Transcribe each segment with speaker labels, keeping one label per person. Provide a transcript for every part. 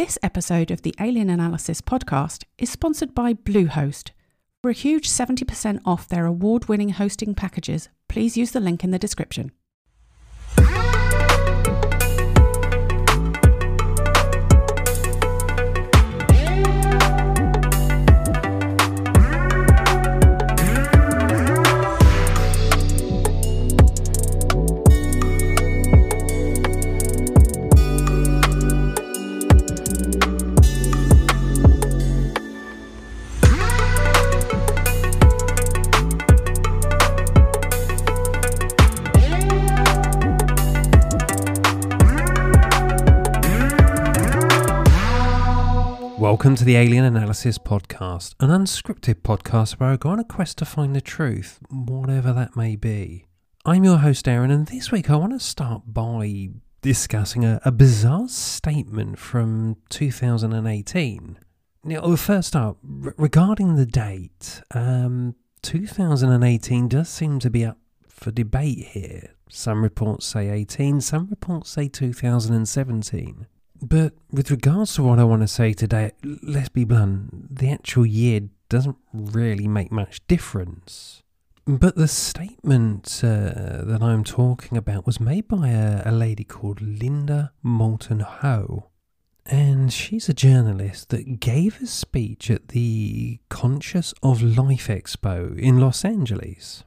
Speaker 1: This episode of the Alien Analysis podcast is sponsored by Bluehost. For a huge 70% off their award winning hosting packages, please use the link in the description.
Speaker 2: To the Alien Analysis Podcast, an unscripted podcast where I go on a quest to find the truth, whatever that may be. I'm your host, Darren, and this week I want to start by discussing a, a bizarre statement from 2018. Now, first up, regarding the date, um, 2018 does seem to be up for debate here. Some reports say 18, some reports say 2017. But with regards to what I want to say today, let's be blunt, the actual year doesn't really make much difference. But the statement uh, that I'm talking about was made by a, a lady called Linda Moulton Howe. And she's a journalist that gave a speech at the Conscious of Life Expo in Los Angeles.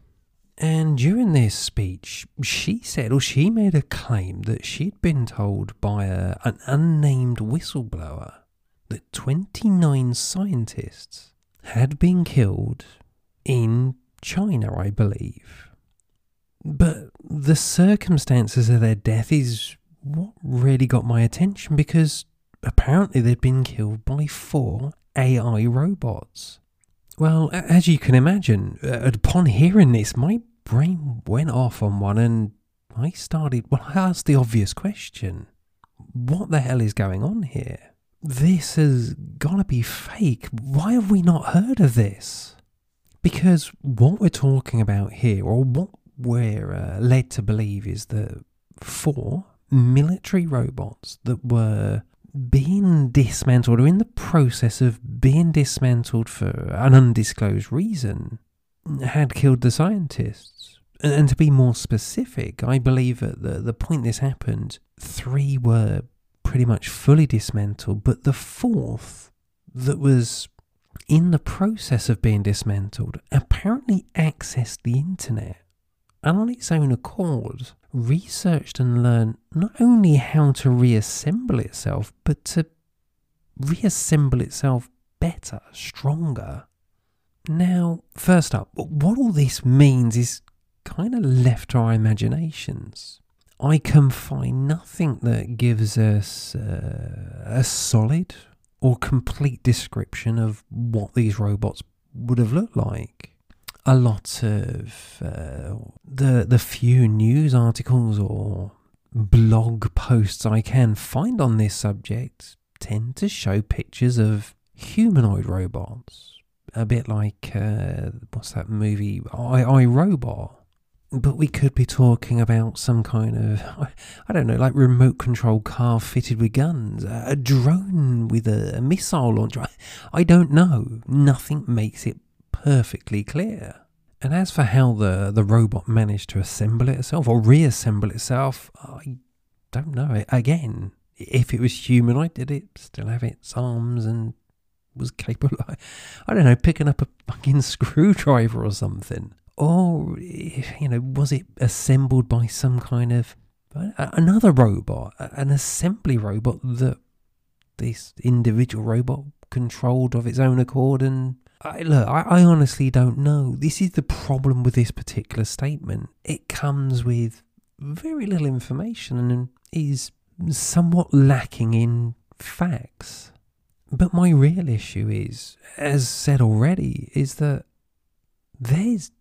Speaker 2: And during this speech, she said, or she made a claim that she'd been told by a, an unnamed whistleblower that 29 scientists had been killed in China, I believe. But the circumstances of their death is what really got my attention because apparently they'd been killed by four AI robots. Well, as you can imagine, uh, upon hearing this, my brain went off on one and I started, well, I asked the obvious question what the hell is going on here? This has got to be fake. Why have we not heard of this? Because what we're talking about here, or what we're uh, led to believe, is that four military robots that were being dismantled or in the process of being dismantled for an undisclosed reason had killed the scientists. And to be more specific, I believe at the, the point this happened, three were pretty much fully dismantled, but the fourth that was in the process of being dismantled apparently accessed the internet and on its own accord researched and learned not only how to reassemble itself, but to reassemble itself better, stronger. Now, first up, what all this means is kind of left to our imaginations. I can find nothing that gives us uh, a solid or complete description of what these robots would have looked like a lot of uh, the the few news articles or blog posts I can find on this subject tend to show pictures of humanoid robots, a bit like uh, what's that movie I I Robot. But we could be talking about some kind of, I don't know, like remote control car fitted with guns, a drone with a, a missile launcher. I don't know. Nothing makes it perfectly clear. And as for how the, the robot managed to assemble itself or reassemble itself, I don't know. Again, if it was humanoid, did it still have its arms and was capable of, I don't know, picking up a fucking screwdriver or something? Or, you know, was it assembled by some kind of another robot, an assembly robot that this individual robot controlled of its own accord and I, look, I, I honestly don't know. This is the problem with this particular statement. It comes with very little information and is somewhat lacking in facts. But my real issue is, as said already, is that there's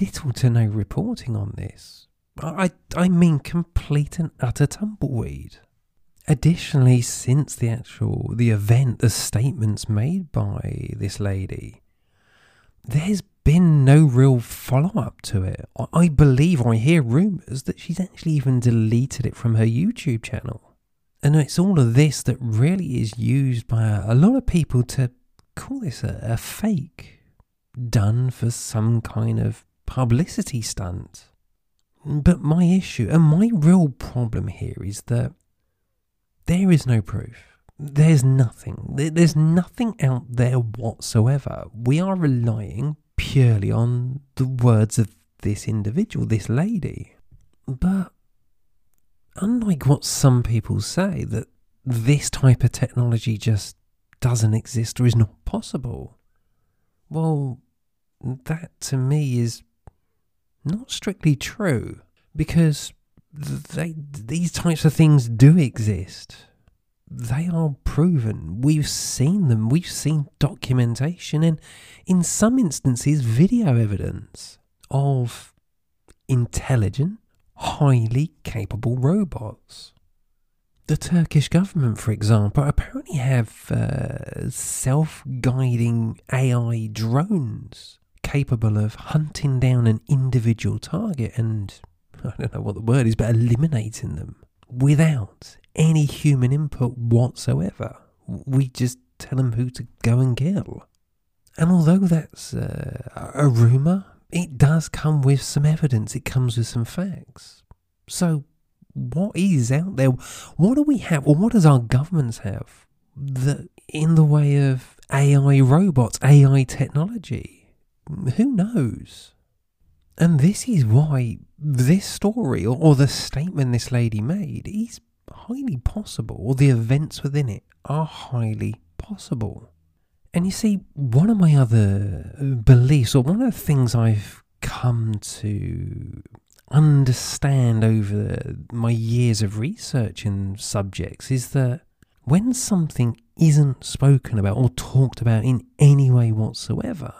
Speaker 2: little to no reporting on this. I, I mean, complete and utter tumbleweed. Additionally, since the actual the event, the statements made by this lady, there's been no real follow up to it. I believe I hear rumours that she's actually even deleted it from her YouTube channel. And it's all of this that really is used by a, lot of people to call this a, a fake done for some kind of publicity stunt. But my issue and my real problem here is that there is no proof. There's nothing. There's nothing out there whatsoever. We are relying purely on the words of this individual, this lady. But unlike what some people say, that this type of technology just doesn't exist or is not possible, well, that to me is not strictly true because they, these types of things do exist. They are proven. We've seen them. We've seen documentation and, in some instances, video evidence of intelligent, highly capable robots. The Turkish government, for example, apparently have uh, self guiding AI drones capable of hunting down an individual target and, I don't know what the word is, but eliminating them without any human input whatsoever. We just tell them who to go and kill. And although that's uh, a rumour, it does come with some evidence, it comes with some facts. So, what is out there? What do we have, or what does our governments have that in the way of AI robots, AI technology? who knows? And this is why this story or, or, the statement this lady made is highly possible, or the events within it are highly possible. And you see, one of my other uh, beliefs, or one of the things I've come to understand over my years of research in subjects, is that when something isn't spoken about or talked about in any way whatsoever,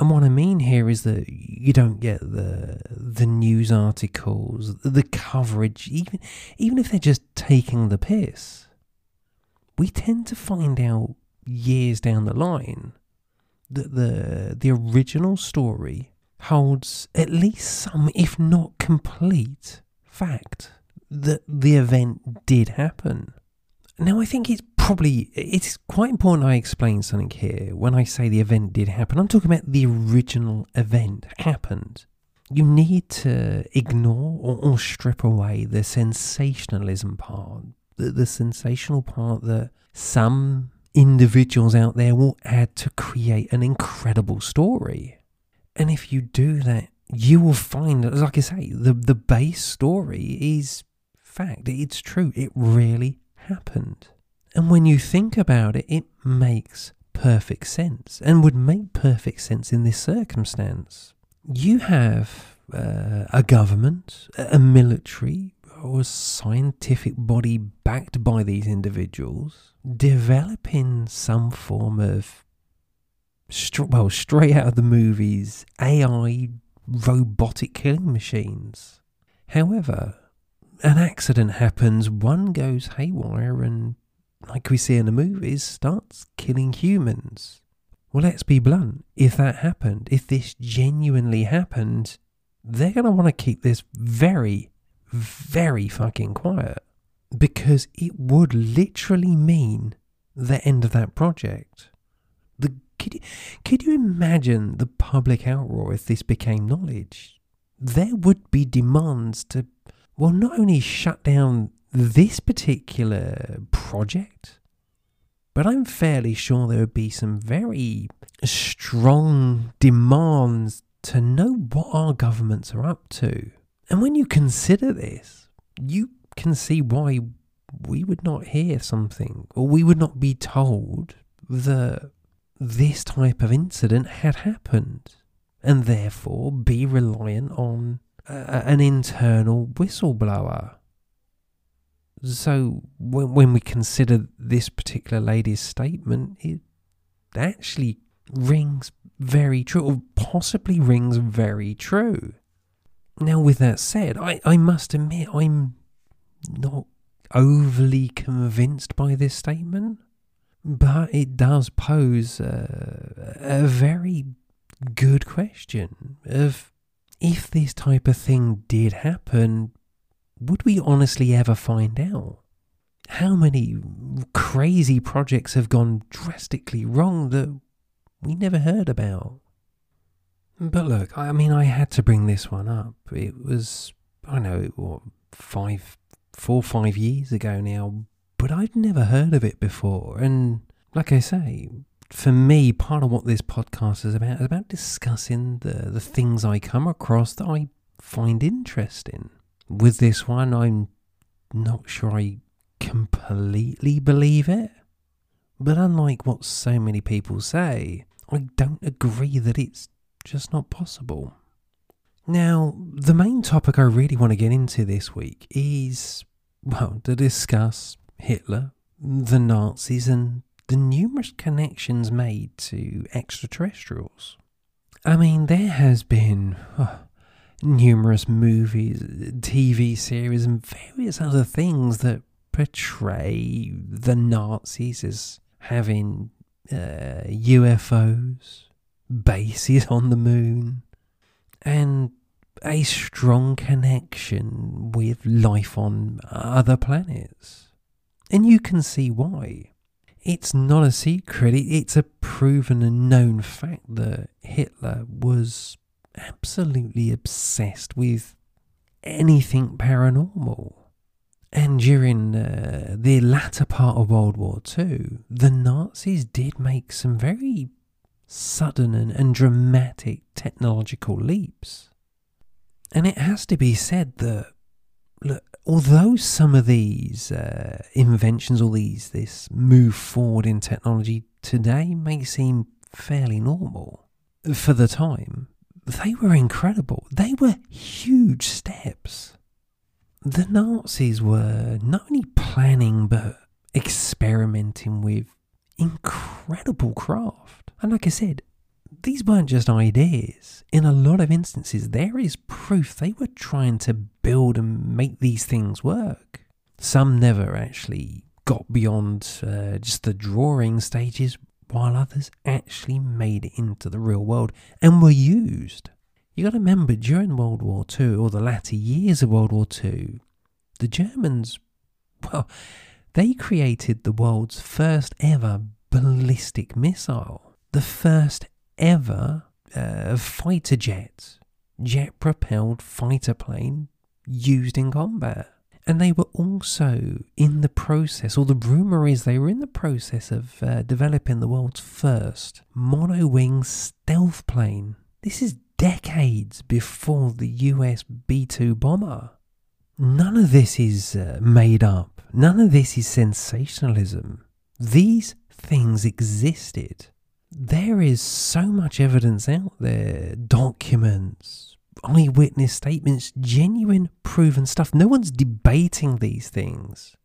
Speaker 2: and what I mean here is that you don't get the the news articles, the coverage, even even if they're just taking the piss. We tend to find out years down the line that the the original story holds at least some, if not complete, fact that the event did happen. Now I think it's probably it's quite important I explain something here. When I say the event did happen, I'm talking about the original event happened. You need to ignore or, or strip away the sensationalism part, the, the sensational part that some individuals out there will add to create an incredible story. And if you do that, you will find that, like I say, the, the base story is fact. It's true. It really happened. And when you think about it, it makes perfect sense and would make perfect sense in this circumstance. You have uh, a government, a military, or a scientific body backed by these individuals developing some form of, well, straight out of the movies, AI robotic killing machines. However, an accident happens, one goes haywire and like we see in the movies, starts killing humans. Well, let's be blunt. If that happened, if this genuinely happened, they're going to want to keep this very, very fucking quiet. Because it would literally mean the end of that project. The, could, you, could you imagine the public outroar if this became knowledge? There would be demands to, well, not only shut down this particular project, but I'm fairly sure there would be some very strong demands to know what our governments are up to. And when you consider this, you can see why we would not hear something or we would not be told that this type of incident had happened and therefore be reliant on an internal whistleblower so when, when we consider this particular lady's statement, it actually rings very true, or possibly rings very true. Now, with that said, I, I must admit I'm not overly convinced by this statement, but it does pose a, a very good question of if this type of thing did happen, would we honestly ever find out? how many crazy projects have gone drastically wrong that we never heard about. But look, I mean, I had to bring this one up. It was, I know, what, five, four, five years ago now, but I'd never heard of it before. And like I say, for me, part of what this podcast is about is about discussing the, the things I come across that I find interesting. With this one, I'm not sure I completely believe it. But unlike what so many people say, I don't agree that it's just not possible. Now, the main topic I really want to get into this week is, well, to discuss Hitler, the Nazis, and the numerous connections made to extraterrestrials. I mean, there has been oh, numerous movies, TV series, and various other things that portray the Nazis as having uh, UFOs, bases on the moon, and a strong connection with life on other planets. And you can see why. It's not a secret, it's a proven and known fact that Hitler was absolutely obsessed with anything paranormal. And during uh, the latter part of World War II, the Nazis did make some very sudden and, and dramatic technological leaps. And it has to be said that, look, although some of these uh, inventions or these this move forward in technology today may seem fairly normal for the time, they were incredible. They were huge steps the Nazis were not only planning but experimenting with incredible craft. And like I said, these weren't just ideas. In a lot of instances, there is proof they were trying to build and make these things work. Some never actually got beyond uh, just the drawing stages, while others actually made it into the real world and were used. You got to remember, during World War II, or the latter years of World War II, the Germans, well, they created the world's first ever ballistic missile, the first ever uh, fighter jet, jet propelled fighter plane used in combat. And they were also in the process, or the rumour is they were in the process of uh, developing the world's first mono wing stealth plane. This is decades before the US B 2 bomber. None of this is uh, made up, none of this is sensationalism. These things existed. There is so much evidence out there documents, eyewitness statements, genuine proven stuff. No one's debating these things.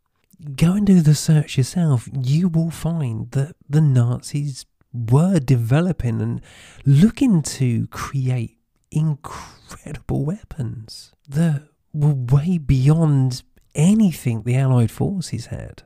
Speaker 2: Go and do the search yourself. You will find that the Nazis were developing and looking to create incredible weapons that were way beyond anything the Allied forces had.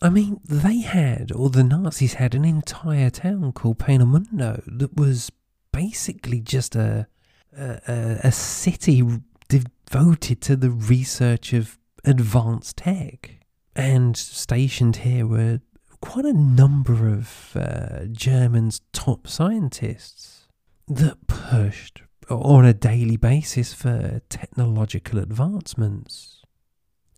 Speaker 2: I mean, they had, or the Nazis had, an entire town called Peenemünde that was basically just a, a, a city devoted to the research of advanced tech. And stationed here were quite a number of uh, Germans' top scientists that pushed on a daily basis for technological advancements.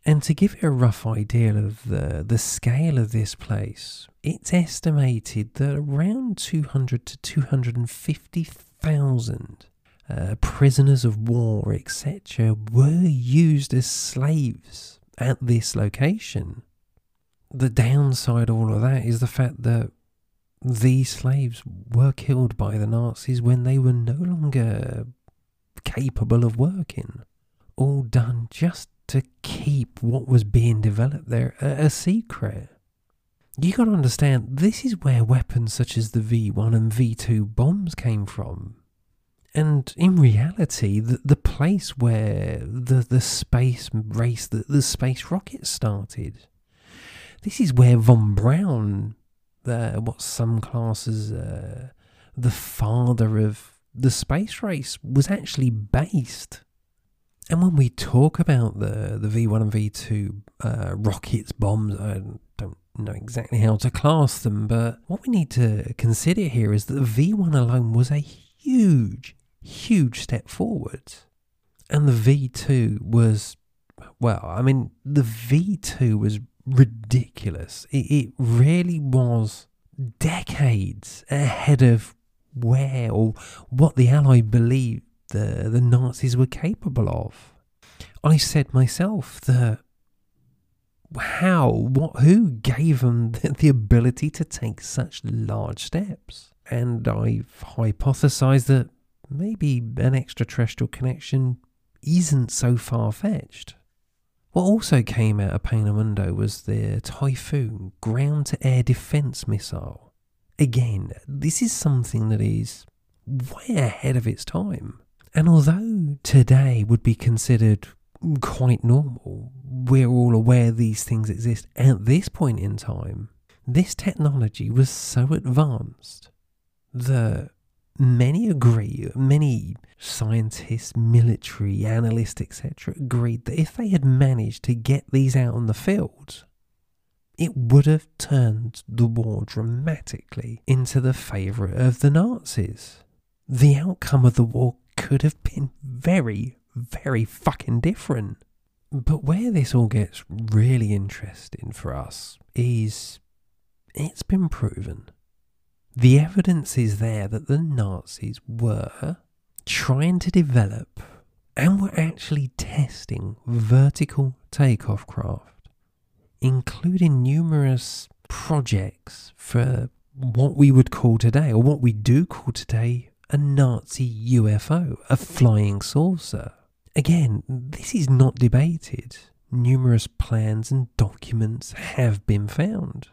Speaker 2: And to give you a rough idea of the, the scale of this place, it's estimated that around 200 to 250,000 uh, prisoners of war, etc., were used as slaves at this location the downside of all of that is the fact that these slaves were killed by the Nazis when they were no longer capable of working. All done just to keep what was being developed there a, a secret. You gotta understand, this is where weapons such as the V1 and V2 bombs came from. And in reality, the, the place where the, the space race, the, the space rocket started this is where von Braun, uh, what some classes uh, the father of the space race, was actually based. And when we talk about the, the V1 and V2 uh, rockets, bombs, I don't know exactly how to class them, but what we need to consider here is that the V1 alone was a huge, huge step forward. And the V2 was, well, I mean, the V2 was ridiculous. It, it really was decades ahead of where or what the Allies believed the, the Nazis were capable of. I said myself that how, what, who gave them the, the ability to take such large steps? And I've hypothesized that maybe an extraterrestrial connection isn't so far fetched. What also came out of Peenemünde was the Typhoon ground to air defense missile. Again, this is something that is way ahead of its time. And although today would be considered quite normal, we're all aware these things exist at this point in time, this technology was so advanced that many agree, many scientists, military analysts, etc., agreed that if they had managed to get these out on the field, it would have turned the war dramatically into the favour of the Nazis. The outcome of the war could have been very, very fucking different. But where this all gets really interesting for us is it's been proven. The evidence is there that the Nazis were trying to develop and were actually testing vertical takeoff craft, including numerous projects for what we would call today, or what we do call today, a Nazi UFO, a flying saucer. Again, this is not debated. Numerous plans and documents have been found,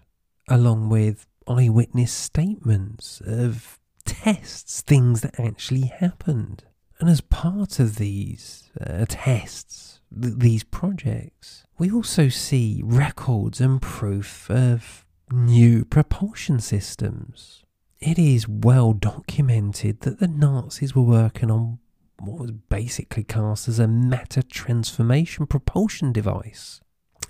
Speaker 2: along with eyewitness statements of tests, things that actually happened. And as part of these uh, tests, th- these projects, we also see records and proof of new propulsion systems. It is well documented that the Nazis were working on what was basically cast as a matter transformation propulsion device.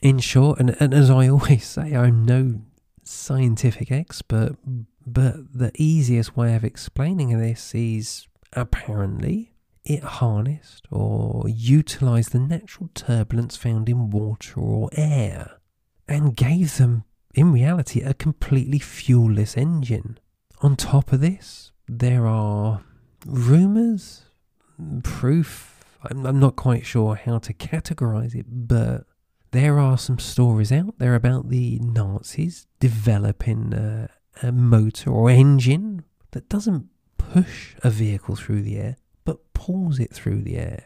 Speaker 2: In short, and, and as I always say, I'm no scientific expert, but the easiest way of explaining this is apparently it harnessed or utilized the natural turbulence found in water or air and gave them, in reality, a completely fuelless engine. On top of this, there are rumours, proof, I'm, I'm not quite sure how to categorize it, but there are some stories out there about the Nazis developing a, a motor or engine that doesn't push a vehicle through the air, but pulls it through the air.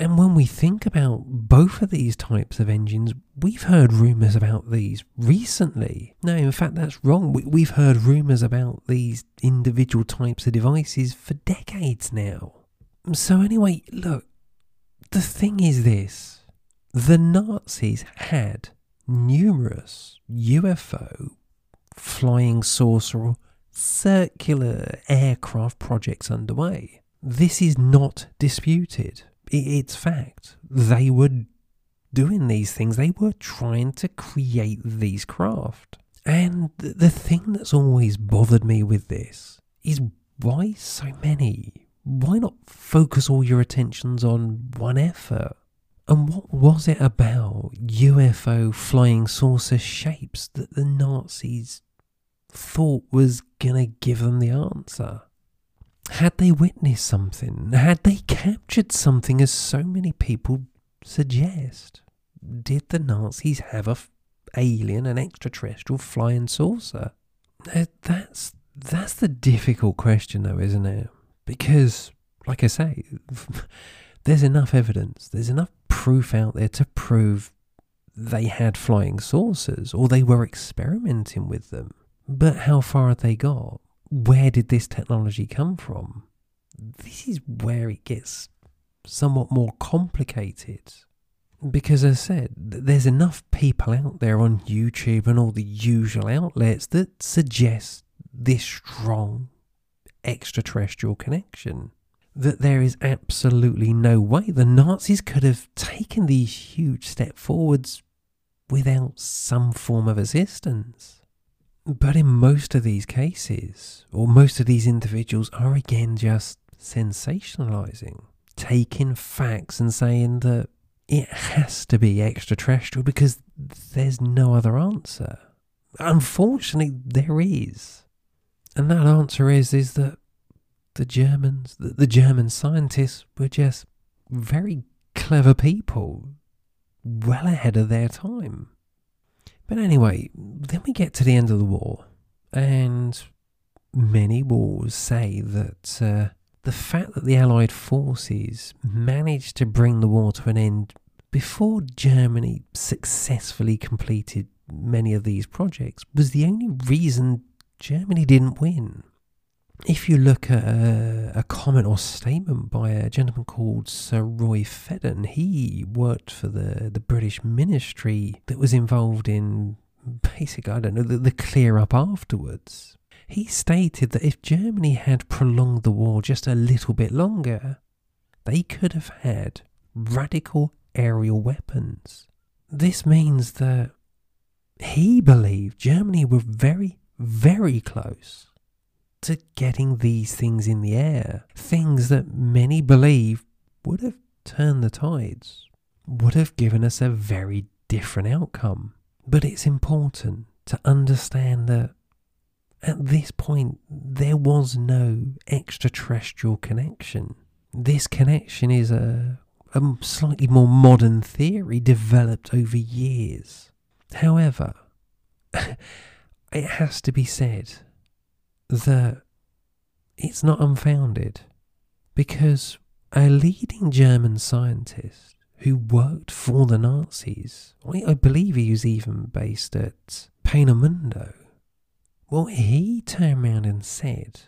Speaker 2: And when we think about both of these types of engines, we've heard rumours about these recently. No, in fact, that's wrong. We, have heard rumours about these individual types of devices for decades now. So, anyway, look, the thing is this the Nazis had numerous UFO, flying saucer, circular aircraft projects underway. This is not disputed. It's fact. They were doing these things, they were trying to create these craft. And the thing that's always bothered me with this is why so many? Why not focus all your attentions on one effort? And what was it about UFO flying saucer shapes that the Nazis thought was gonna give them the answer? Had they witnessed something? Had they captured something, as so many people suggest? Did the Nazis have a f- alien, an extraterrestrial flying saucer? That's that's the difficult question, though, isn't it? Because, like I say, there's enough evidence, there's enough proof out there to prove they had flying saucers or they were experimenting with them. But how far had they got? Where did this technology come from? This is where it gets somewhat more complicated. Because as I said, there's enough people out there on YouTube and all the usual outlets that suggest this strong extraterrestrial connection. That there is absolutely no way the Nazis could have taken these huge steps forwards without some form of assistance. But in most of these cases, or most of these individuals are again just sensationalizing, taking facts and saying that it has to be extraterrestrial because there's no other answer. Unfortunately, there is. And that answer is is that the Germans, the, the German scientists were just very clever people, well ahead of their time. But anyway, then we get to the end of the war, and many wars say that uh, the fact that the Allied forces managed to bring the war to an end before Germany successfully completed many of these projects was the only reason Germany didn't win. If you look at a, a, comment or statement by a gentleman called Sir Roy Fedden, he worked for the, the British ministry that was involved in basically, I don't know, the, the clear up afterwards. He stated that if Germany had prolonged the war just a little bit longer, they could have had radical aerial weapons. This means that he believed Germany were very, very close to getting these things in the air. Things that many believe would have turned the tides, would have given us a very different outcome. But it's important to understand that at this point there was no extraterrestrial connection. This connection is a, a slightly more modern theory developed over years. However, it has to be said that it's not unfounded because a leading German scientist who worked for the Nazis, I believe he was even based at Peenemünde, well, he turned around and said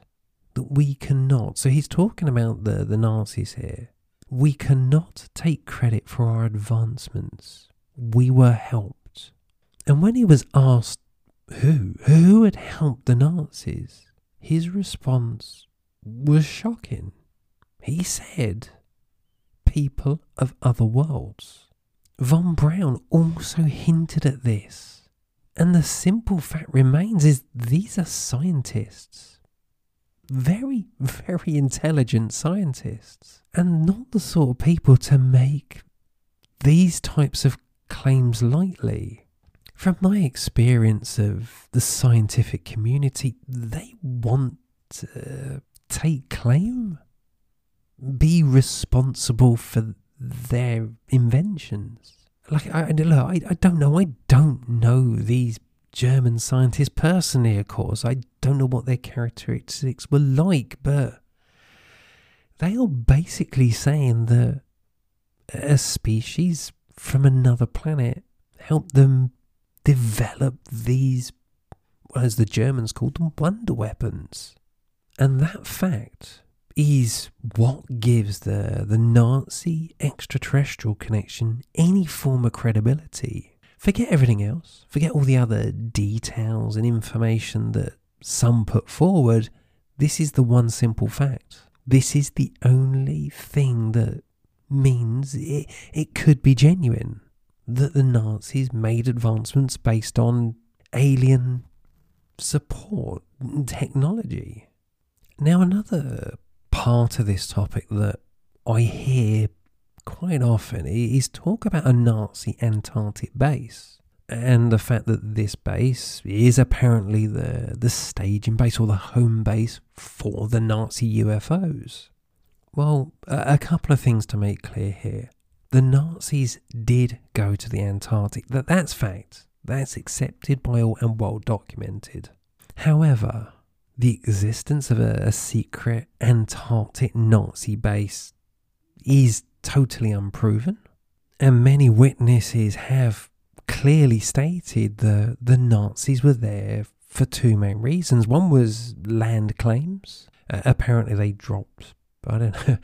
Speaker 2: that we cannot, so he's talking about the, the Nazis here, we cannot take credit for our advancements. We were helped. And when he was asked who, who had helped the Nazis, his response was shocking. He said, People of other worlds. Von Braun also hinted at this. And the simple fact remains is these are scientists. Very, very intelligent scientists. And not the sort of people to make these types of claims lightly. From my experience of the scientific community, they want to take claim, be responsible for their inventions. Like, I, look, I, I don't know. I don't know these German scientists personally, of course. I don't know what their characteristics were like, but they are basically saying that a species from another planet helped them develop these, as the Germans called them, wonder weapons. And that fact is what gives the, the Nazi extraterrestrial connection any form of credibility. Forget everything else, forget all the other details and information that some put forward. This is the one simple fact. This is the only thing that means it, it could be genuine that the Nazis made advancements based on alien support technology. Now, another part of this topic that I hear quite often is talk about a Nazi Antarctic base. And the fact that this base is apparently the, the staging base or the home base for the Nazi UFOs. Well, a, a couple of things to make clear here the Nazis did go to the Antarctic. That that's fact. That's accepted by all and well documented. However, the existence of a, a secret Antarctic Nazi base is totally unproven, and many witnesses have clearly stated that the Nazis were there for two main reasons. One was land claims. Uh, apparently, they dropped. I don't know.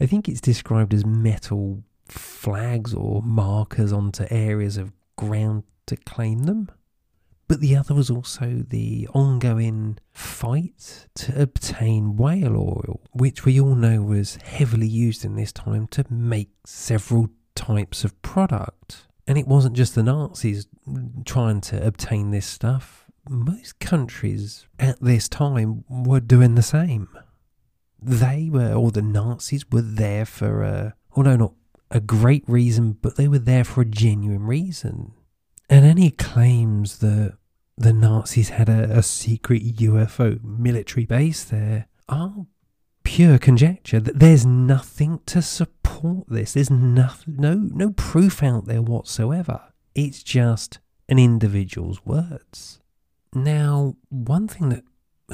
Speaker 2: I think it's described as metal flags or markers onto areas of ground to claim them. but the other was also the ongoing fight to obtain whale oil, which we all know was heavily used in this time to make several types of product. And it wasn't just the Nazis trying to obtain this stuff, most countries at this time were doing the same. They were, or the Nazis were there for a, although not a great reason, but they were there for a genuine reason. And any claims that the Nazis had a, a secret UFO military base there are pure conjecture. That there's nothing to support this. There's no, no no proof out there whatsoever. It's just an individual's words. Now, one thing that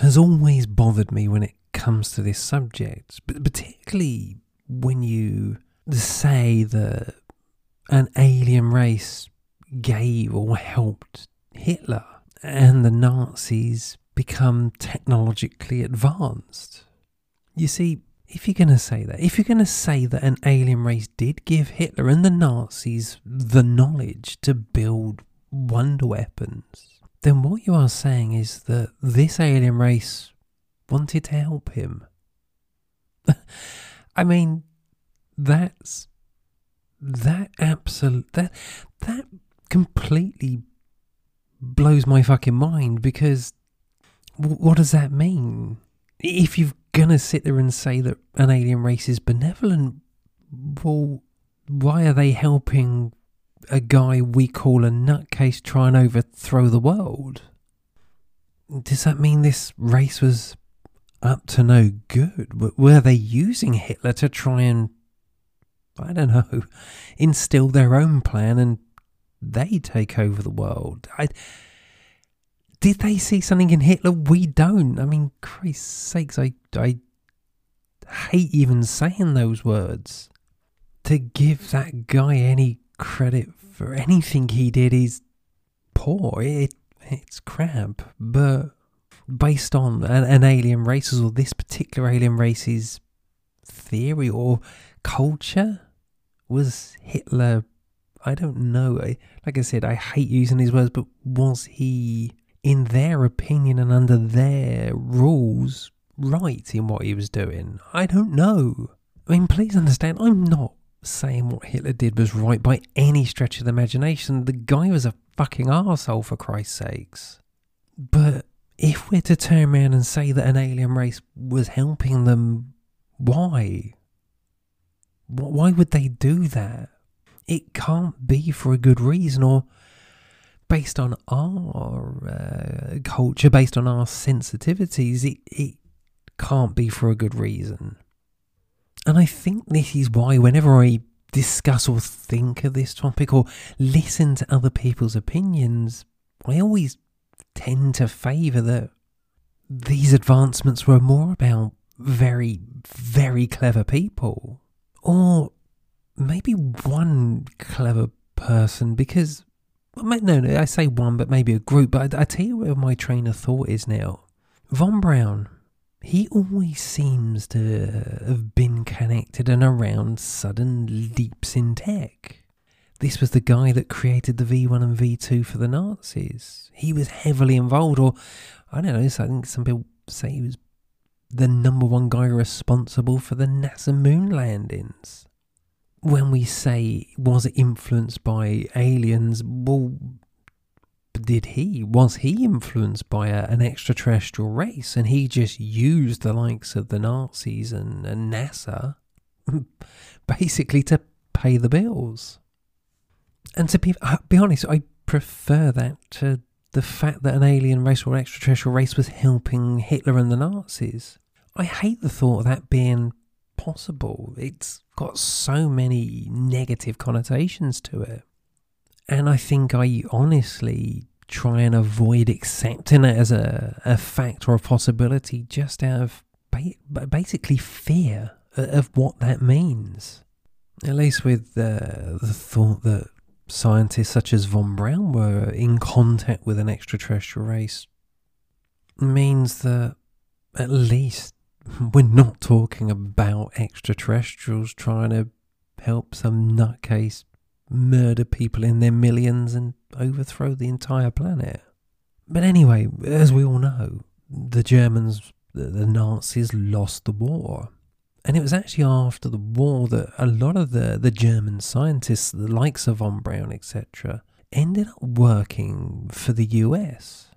Speaker 2: has always bothered me when it comes to this subject, but particularly when you say that an alien race gave or helped Hitler and the Nazis become technologically advanced. You see, if you're going to say that, if you're going to say that an alien race did give Hitler and the Nazis the knowledge to build wonder weapons, then what you are saying is that this alien race wanted to help him. I mean, that's that absolute that that completely blows my fucking mind because w- what does that mean? If you're gonna sit there and say that an alien race is benevolent, well, why are they helping a guy we call a nutcase try and overthrow the world? Does that mean this race was up to no good? Were they using Hitler to try and, I don't know, instill their own plan and they take over the world. I, did they see something in Hitler we don't? I mean, Christ's sakes, I, I hate even saying those words. To give that guy any credit for anything he did is poor. It, it's crap. But based on an, an alien race's or this particular alien race's theory or culture, was Hitler I don't know. I, like I said, I hate using these words, but was he, in their opinion and under their rules, right in what he was doing? I don't know. I mean, please understand, I'm not saying what Hitler did was right by any stretch of the imagination. The guy was a fucking arsehole, for Christ's sakes. But if we're to turn around and say that an alien race was helping them, why? Why would they do that? it can't be for a good reason or based on our uh, culture, based on our sensitivities, it, it can't be for a good reason. And I think this is why, whenever I discuss or think of this topic or listen to other people's opinions, I always tend to favour that these advancements were more about very, very clever people. Or maybe one clever person because no, no, I say one, but maybe a group. But I, I tell you where my train of thought is now. Von Braun, he always seems to have been connected and around sudden leaps in tech. This was the guy that created the V1 and V2 for the Nazis. He was heavily involved, or I don't know, I think some people say he was the number one guy responsible for the NASA moon landings when we say was it influenced by aliens, well, did he? Was he influenced by a, an extraterrestrial race and he just used the likes of the Nazis and, and NASA basically to pay the bills? And to be, uh, be honest, I prefer that to the fact that an alien race or extraterrestrial race was helping Hitler and the Nazis. I hate the thought of that being possible. It's got so many negative connotations to it. And I think I honestly try and avoid accepting it as a, a fact or a possibility just out of ba- basically fear of what that means. At least with the, the thought that scientists such as von Braun were in contact with an extraterrestrial race means that at least we're not talking about extraterrestrials trying to help some nutcase murder people in their millions and overthrow the entire planet. But anyway, as we all know, the Germans, the, Nazis lost the war. And it was actually after the war that a lot of the, the German scientists, the likes of von Braun, etc., ended up working for the US.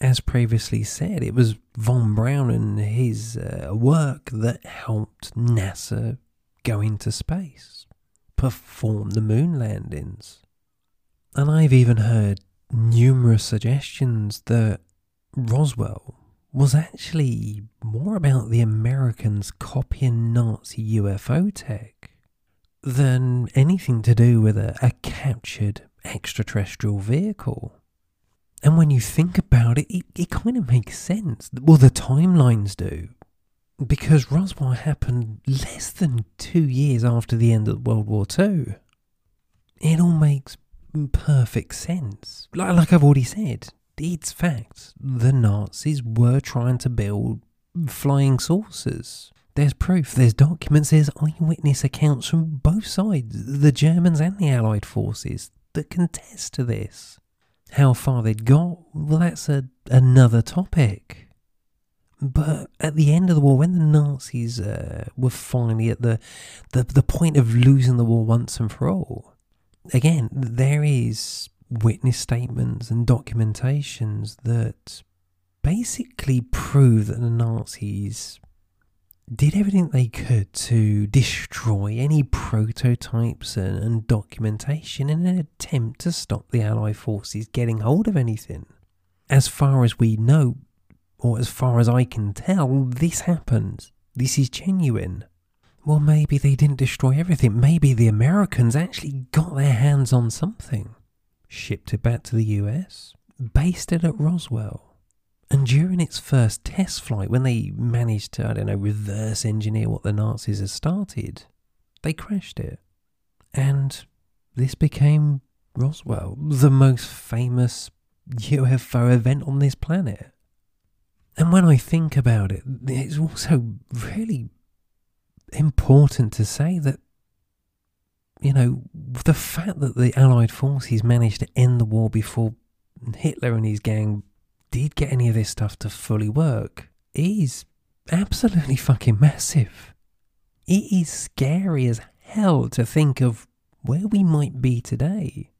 Speaker 2: As previously said, it was von Braun and his uh, work that helped NASA go into space, perform the moon landings. And I've even heard numerous suggestions that Roswell was actually more about the Americans copying Nazi UFO tech than anything to do with a, a captured extraterrestrial vehicle. And when you think about it, it, it kind of makes sense. Well, the timelines do. Because Roswell happened less than two years after the end of World War II. It all makes perfect sense. Like, like I've already said, it's facts. The Nazis were trying to build flying saucers. There's proof, there's documents, there's eyewitness accounts from both sides, the Germans and the Allied forces, that contest to this. How far they'd got, well, that's a, another topic. But at the end of the war, when the Nazis uh, were finally at the, the the point of losing the war once and for all, again, there is witness statements and documentations that basically prove that the Nazis did everything they could to destroy any prototypes and, and, documentation in an attempt to stop the Allied forces getting hold of anything. As far as we know, or as far as I can tell, this happened. This is genuine. Well, maybe they didn't destroy everything. Maybe the Americans actually got their hands on something shipped it back to the US, based it at Roswell. And during its first test flight, when they managed to, I don't know, reverse engineer what the Nazis had started, they crashed it. And this became Roswell, the most famous UFO event on this planet. And when I think about it, it's also really important to say that you know, the fact that the Allied forces managed to end the war before Hitler and his gang did get any of this stuff to fully work is absolutely fucking massive. It is scary as hell to think of where we might be today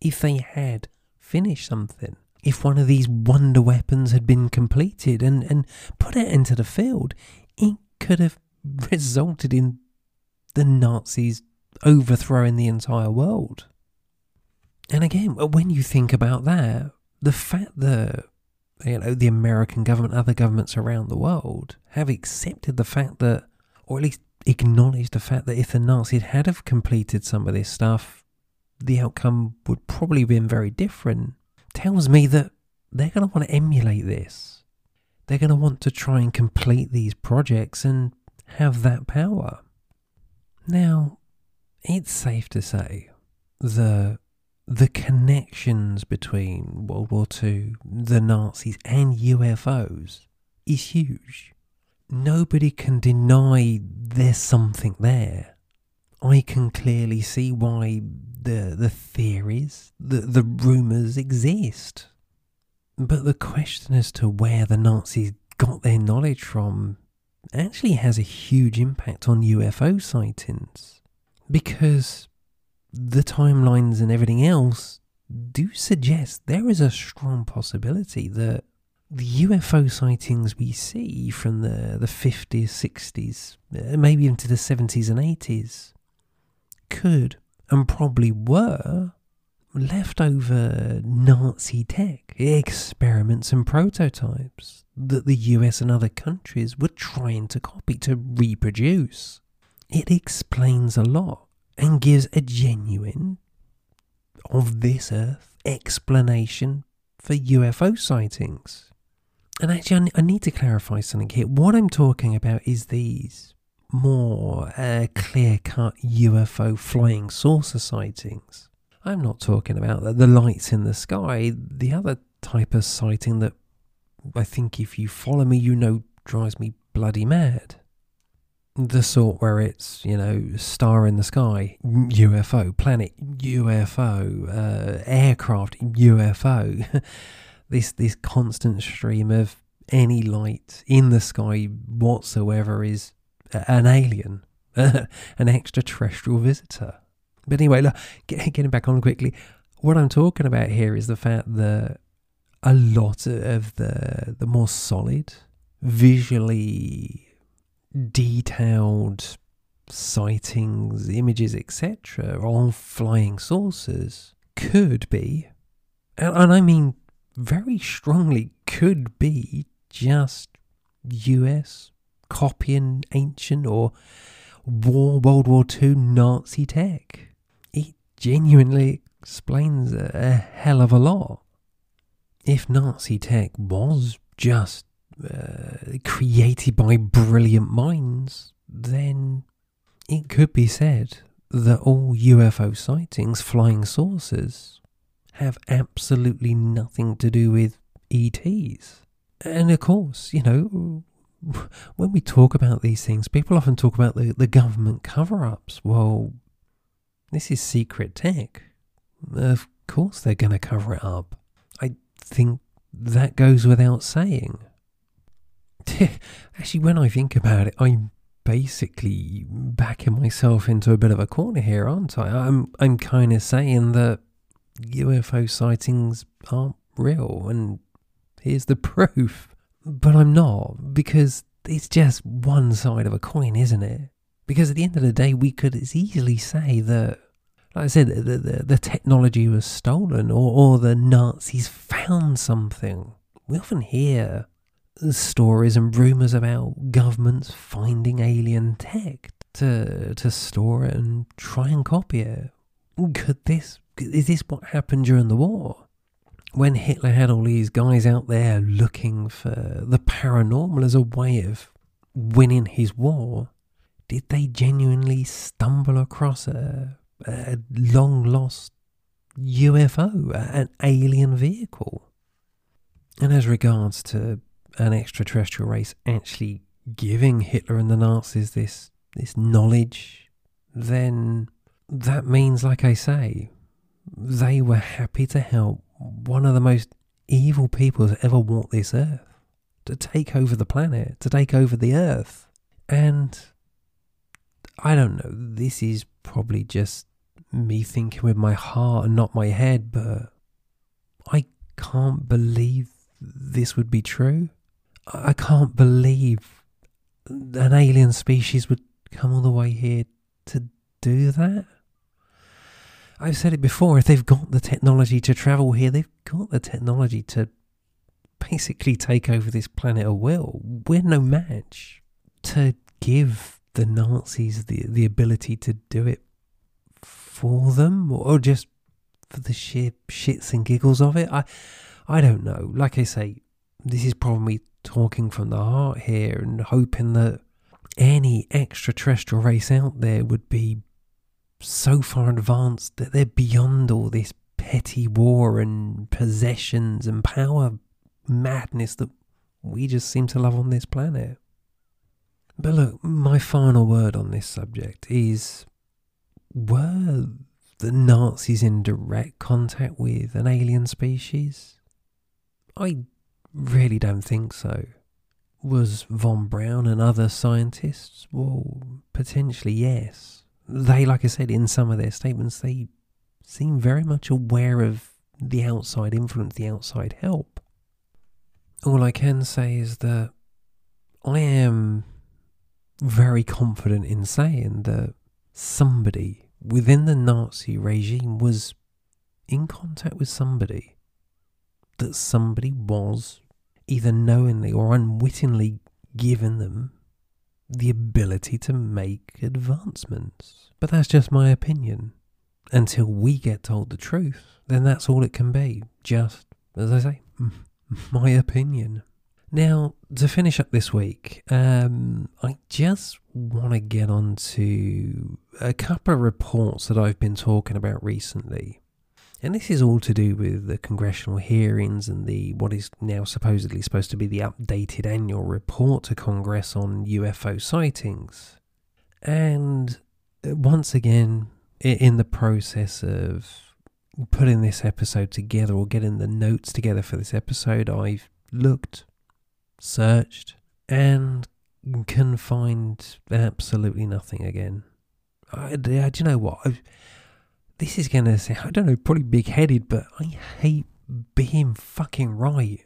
Speaker 2: if they had finished something. If one of these wonder weapons had been completed and, and put it into the field, it could have resulted in the Nazis overthrowing the entire world. And again, when you think about that, the fact that you know the American government, other governments around the world have accepted the fact that, or at least acknowledged the fact that if the Nazis had have completed some of this stuff, the outcome would probably have been very different. Tells me that they're going to want to emulate this. They're going to want to try and complete these projects and have that power. Now, it's safe to say the the connections between World War II, the Nazis, and UFOs is huge. Nobody can deny there's something there. I can clearly see why the the theories, the the rumours exist. But the question as to where the Nazis got their knowledge from actually has a huge impact on UFO sightings because the timelines and everything else do suggest there is a strong possibility that the UFO sightings we see from the, the 50s, 60s, uh, maybe into the 70s and 80s could and probably were leftover Nazi tech, experiments and prototypes that the US and other countries were trying to copy to reproduce. It explains a lot and gives a genuine, of this earth, explanation for UFO sightings. And actually, I need to clarify something here. What I'm talking about is these more uh, clear cut UFO flying saucer sightings. I'm not talking about the, the lights in the sky, the other type of sighting that I think if you follow me, you know drives me bloody mad the sort where it's you know star in the sky UFO planet UFO uh, aircraft UFO this this constant stream of any light in the sky whatsoever is an alien, an extraterrestrial visitor. But anyway, look, getting back on quickly, what I'm talking about here is the fact that a lot of the the more solid, visually detailed sightings, images, etc., of flying saucers could be, and, I mean very strongly could be just US copying ancient or war World War II Nazi tech. It genuinely explains a, a hell of a lot. If Nazi tech was just uh, created by brilliant minds, then it could be said that all UFO sightings, flying saucers, have absolutely nothing to do with ETs. And of course, you know, when we talk about these things, people often talk about the, the government cover ups. Well, this is secret tech. Of course, they're going to cover it up. I think that goes without saying. Actually, when I think about it, I'm basically backing myself into a bit of a corner here, aren't I? I'm I'm kind of saying that UFO sightings aren't real, and here's the proof. But I'm not, because it's just one side of a coin, isn't it? Because at the end of the day, we could as easily say that, like I said, the, the, the technology was stolen or, or the Nazis found something. We often hear stories and rumours about governments finding alien tech to, to store it and try and copy it. Could this is this what happened during the war? When Hitler had all these guys out there looking for the paranormal as a way of winning his war, did they genuinely stumble across a, a long lost UFO, an alien vehicle? And as regards to an extraterrestrial race actually giving Hitler and the Nazis this this knowledge, then that means, like I say, they were happy to help one of the most evil people that ever walked this earth to take over the planet, to take over the earth. And I don't know, this is probably just me thinking with my heart and not my head, but I can't believe this would be true. I can't believe an alien species would come all the way here to do that. I've said it before, if they've got the technology to travel here, they've got the technology to basically take over this planet at will. We're no match to give the Nazis the, the ability to do it for them or just for the sheer shits and giggles of it. I I don't know. Like I say, this is probably talking from the heart here and hoping that any extraterrestrial race out there would be so far advanced that they're beyond all this petty war and possessions and power madness that we just seem to love on this planet. But look, my final word on this subject is were the Nazis in direct contact with an alien species? I really don't think so. Was von Braun and other scientists? Well, potentially yes they, like I said, in some of their statements, they seem very much aware of the outside influence, the outside help. All I can say is that I am very confident in saying that somebody within the Nazi regime was in contact with somebody, that somebody was either knowingly or unwittingly given them the ability to make advancements. But that's just my opinion. Until we get told the truth, then that's all it can be. Just, as I say, my opinion. Now, to finish up this week, um, I just want to get on to a couple of reports that I've been talking about recently. And this is all to do with the congressional hearings and the what is now supposedly supposed to be the updated annual report to Congress on UFO sightings. And uh, once again, in the process of putting this episode together or getting the notes together for this episode, I've looked, searched, and can find absolutely nothing again. I, do you know what? I've, this is going to say, I don't know, probably big headed, but I hate being fucking right.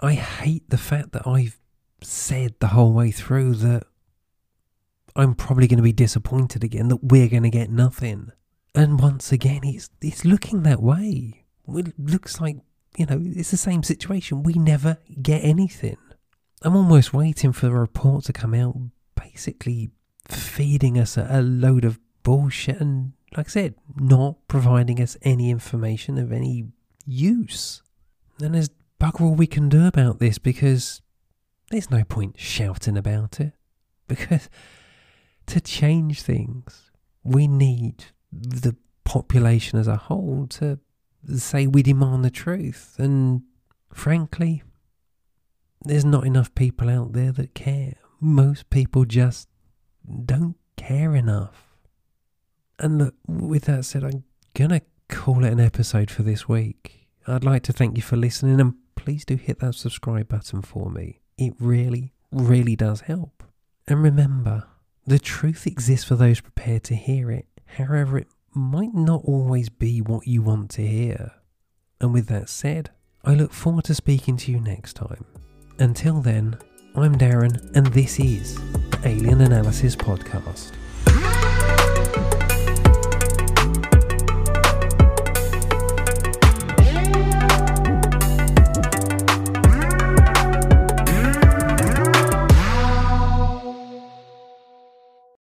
Speaker 2: I hate the fact that I've said the whole way through that I'm probably going to be disappointed again, that we're going to get nothing. And once again, it's, it's looking that way. It looks like, you know, it's the same situation. We never get anything. I'm almost waiting for the report to come out, basically feeding us a, a load of bullshit and, like I said, not providing us any information of any use. And there's bugger all we can do about this because there's no point shouting about it. Because to change things, we need the population as a whole to say we demand the truth. And frankly, there's not enough people out there that care. Most people just don't care enough. And look, with that said, I'm going to call it an episode for this week. I'd like to thank you for listening and please do hit that subscribe button for me. It really, really does help. And remember, the truth exists for those prepared to hear it. However, it might not always be what you want to hear. And with that said, I look forward to speaking to you next time. Until then, I'm Darren, and this is Alien Analysis Podcast.